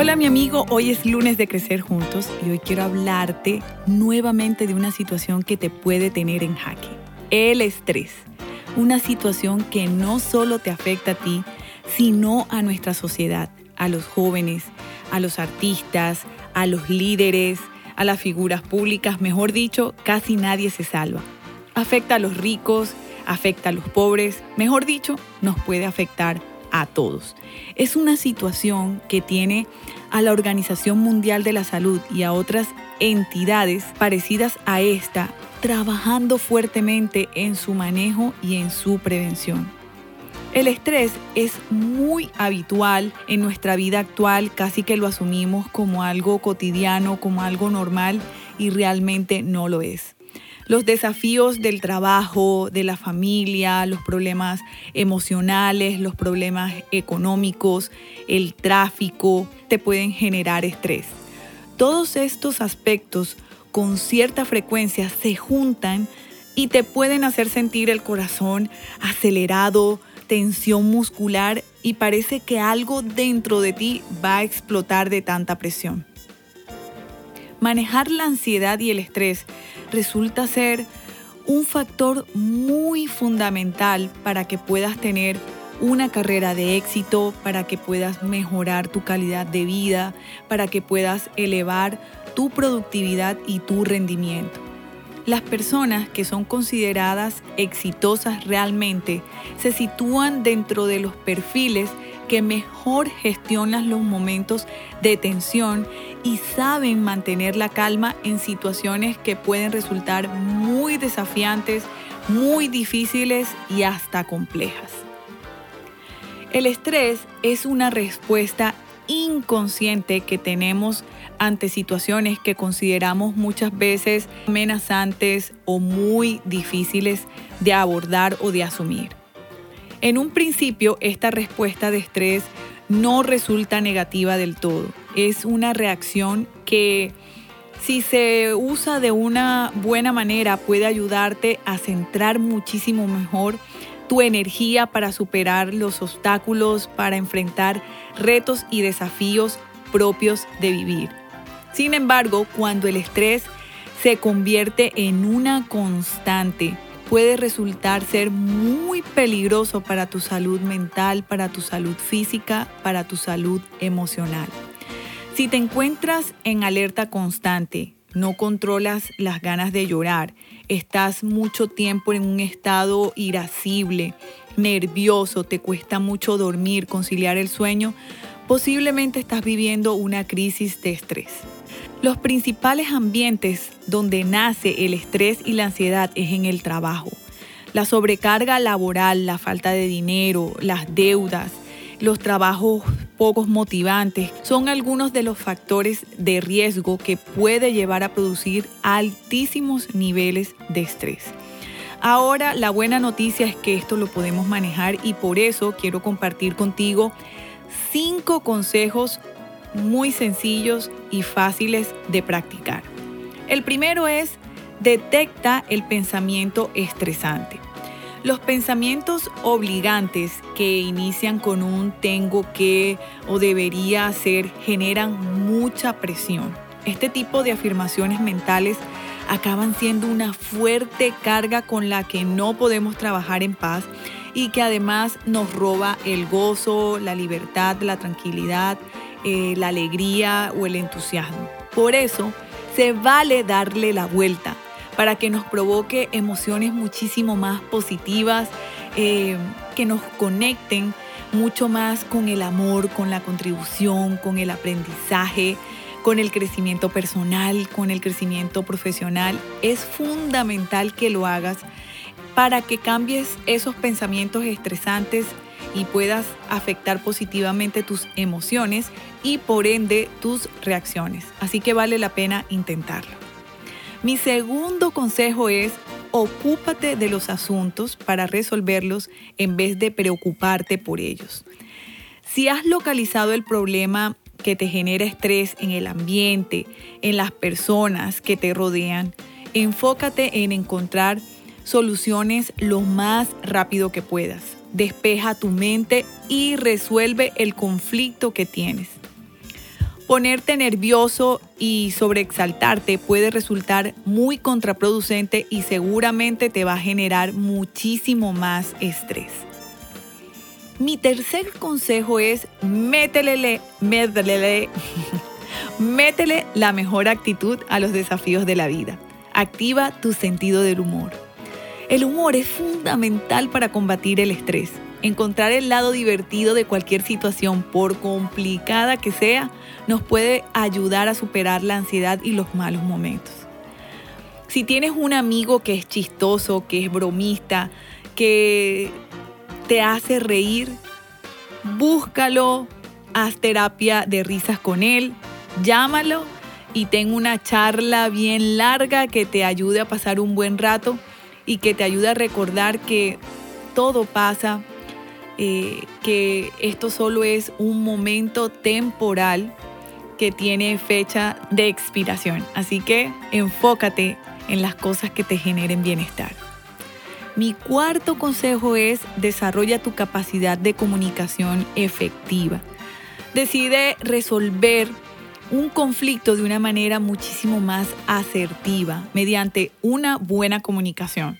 Hola mi amigo, hoy es lunes de Crecer Juntos y hoy quiero hablarte nuevamente de una situación que te puede tener en jaque. El estrés. Una situación que no solo te afecta a ti, sino a nuestra sociedad, a los jóvenes, a los artistas, a los líderes, a las figuras públicas, mejor dicho, casi nadie se salva. Afecta a los ricos, afecta a los pobres, mejor dicho, nos puede afectar a todos. Es una situación que tiene a la Organización Mundial de la Salud y a otras entidades parecidas a esta trabajando fuertemente en su manejo y en su prevención. El estrés es muy habitual en nuestra vida actual, casi que lo asumimos como algo cotidiano, como algo normal y realmente no lo es. Los desafíos del trabajo, de la familia, los problemas emocionales, los problemas económicos, el tráfico, te pueden generar estrés. Todos estos aspectos con cierta frecuencia se juntan y te pueden hacer sentir el corazón acelerado, tensión muscular y parece que algo dentro de ti va a explotar de tanta presión. Manejar la ansiedad y el estrés resulta ser un factor muy fundamental para que puedas tener una carrera de éxito, para que puedas mejorar tu calidad de vida, para que puedas elevar tu productividad y tu rendimiento. Las personas que son consideradas exitosas realmente se sitúan dentro de los perfiles que mejor gestionan los momentos de tensión y saben mantener la calma en situaciones que pueden resultar muy desafiantes, muy difíciles y hasta complejas. El estrés es una respuesta inconsciente que tenemos ante situaciones que consideramos muchas veces amenazantes o muy difíciles de abordar o de asumir. En un principio, esta respuesta de estrés no resulta negativa del todo. Es una reacción que si se usa de una buena manera puede ayudarte a centrar muchísimo mejor tu energía para superar los obstáculos, para enfrentar retos y desafíos propios de vivir. Sin embargo, cuando el estrés se convierte en una constante, puede resultar ser muy peligroso para tu salud mental, para tu salud física, para tu salud emocional. Si te encuentras en alerta constante, no controlas las ganas de llorar, estás mucho tiempo en un estado irascible, nervioso, te cuesta mucho dormir, conciliar el sueño, posiblemente estás viviendo una crisis de estrés. Los principales ambientes donde nace el estrés y la ansiedad es en el trabajo. La sobrecarga laboral, la falta de dinero, las deudas, los trabajos pocos motivantes son algunos de los factores de riesgo que puede llevar a producir altísimos niveles de estrés. Ahora la buena noticia es que esto lo podemos manejar y por eso quiero compartir contigo cinco consejos muy sencillos y fáciles de practicar. El primero es detecta el pensamiento estresante. Los pensamientos obligantes que inician con un tengo que o debería hacer generan mucha presión. Este tipo de afirmaciones mentales acaban siendo una fuerte carga con la que no podemos trabajar en paz y que además nos roba el gozo, la libertad, la tranquilidad, eh, la alegría o el entusiasmo. Por eso se vale darle la vuelta para que nos provoque emociones muchísimo más positivas, eh, que nos conecten mucho más con el amor, con la contribución, con el aprendizaje, con el crecimiento personal, con el crecimiento profesional. Es fundamental que lo hagas para que cambies esos pensamientos estresantes y puedas afectar positivamente tus emociones y por ende tus reacciones. Así que vale la pena intentarlo. Mi segundo consejo es ocúpate de los asuntos para resolverlos en vez de preocuparte por ellos. Si has localizado el problema que te genera estrés en el ambiente, en las personas que te rodean, enfócate en encontrar soluciones lo más rápido que puedas. Despeja tu mente y resuelve el conflicto que tienes. Ponerte nervioso y sobreexaltarte puede resultar muy contraproducente y seguramente te va a generar muchísimo más estrés. Mi tercer consejo es métele, métele, métele la mejor actitud a los desafíos de la vida. Activa tu sentido del humor. El humor es fundamental para combatir el estrés. Encontrar el lado divertido de cualquier situación, por complicada que sea, nos puede ayudar a superar la ansiedad y los malos momentos. Si tienes un amigo que es chistoso, que es bromista, que te hace reír, búscalo, haz terapia de risas con él, llámalo y ten una charla bien larga que te ayude a pasar un buen rato y que te ayude a recordar que todo pasa, eh, que esto solo es un momento temporal que tiene fecha de expiración. Así que enfócate en las cosas que te generen bienestar. Mi cuarto consejo es desarrolla tu capacidad de comunicación efectiva. Decide resolver un conflicto de una manera muchísimo más asertiva mediante una buena comunicación.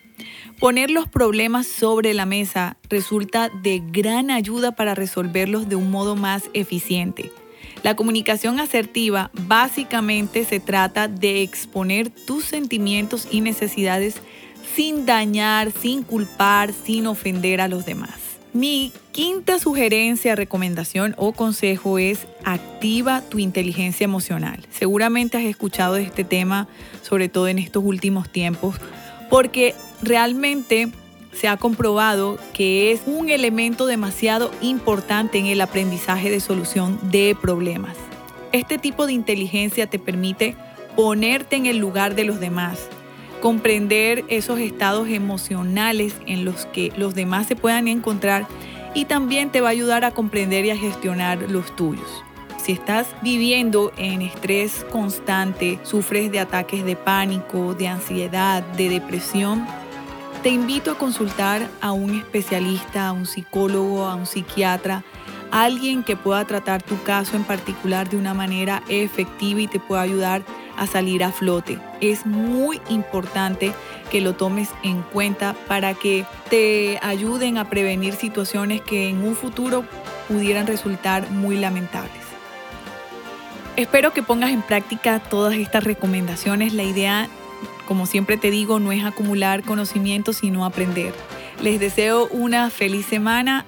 Poner los problemas sobre la mesa resulta de gran ayuda para resolverlos de un modo más eficiente. La comunicación asertiva básicamente se trata de exponer tus sentimientos y necesidades sin dañar, sin culpar, sin ofender a los demás. Mi quinta sugerencia, recomendación o consejo es activa tu inteligencia emocional. Seguramente has escuchado de este tema, sobre todo en estos últimos tiempos, porque realmente se ha comprobado que es un elemento demasiado importante en el aprendizaje de solución de problemas. Este tipo de inteligencia te permite ponerte en el lugar de los demás, comprender esos estados emocionales en los que los demás se puedan encontrar y también te va a ayudar a comprender y a gestionar los tuyos. Si estás viviendo en estrés constante, sufres de ataques de pánico, de ansiedad, de depresión, te invito a consultar a un especialista, a un psicólogo, a un psiquiatra, alguien que pueda tratar tu caso en particular de una manera efectiva y te pueda ayudar a salir a flote. Es muy importante que lo tomes en cuenta para que te ayuden a prevenir situaciones que en un futuro pudieran resultar muy lamentables. Espero que pongas en práctica todas estas recomendaciones. La idea, como siempre te digo, no es acumular conocimiento, sino aprender. Les deseo una feliz semana.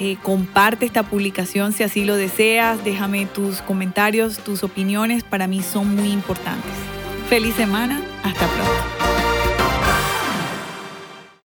Eh, comparte esta publicación si así lo deseas. Déjame tus comentarios, tus opiniones. Para mí son muy importantes. Feliz semana. Hasta pronto.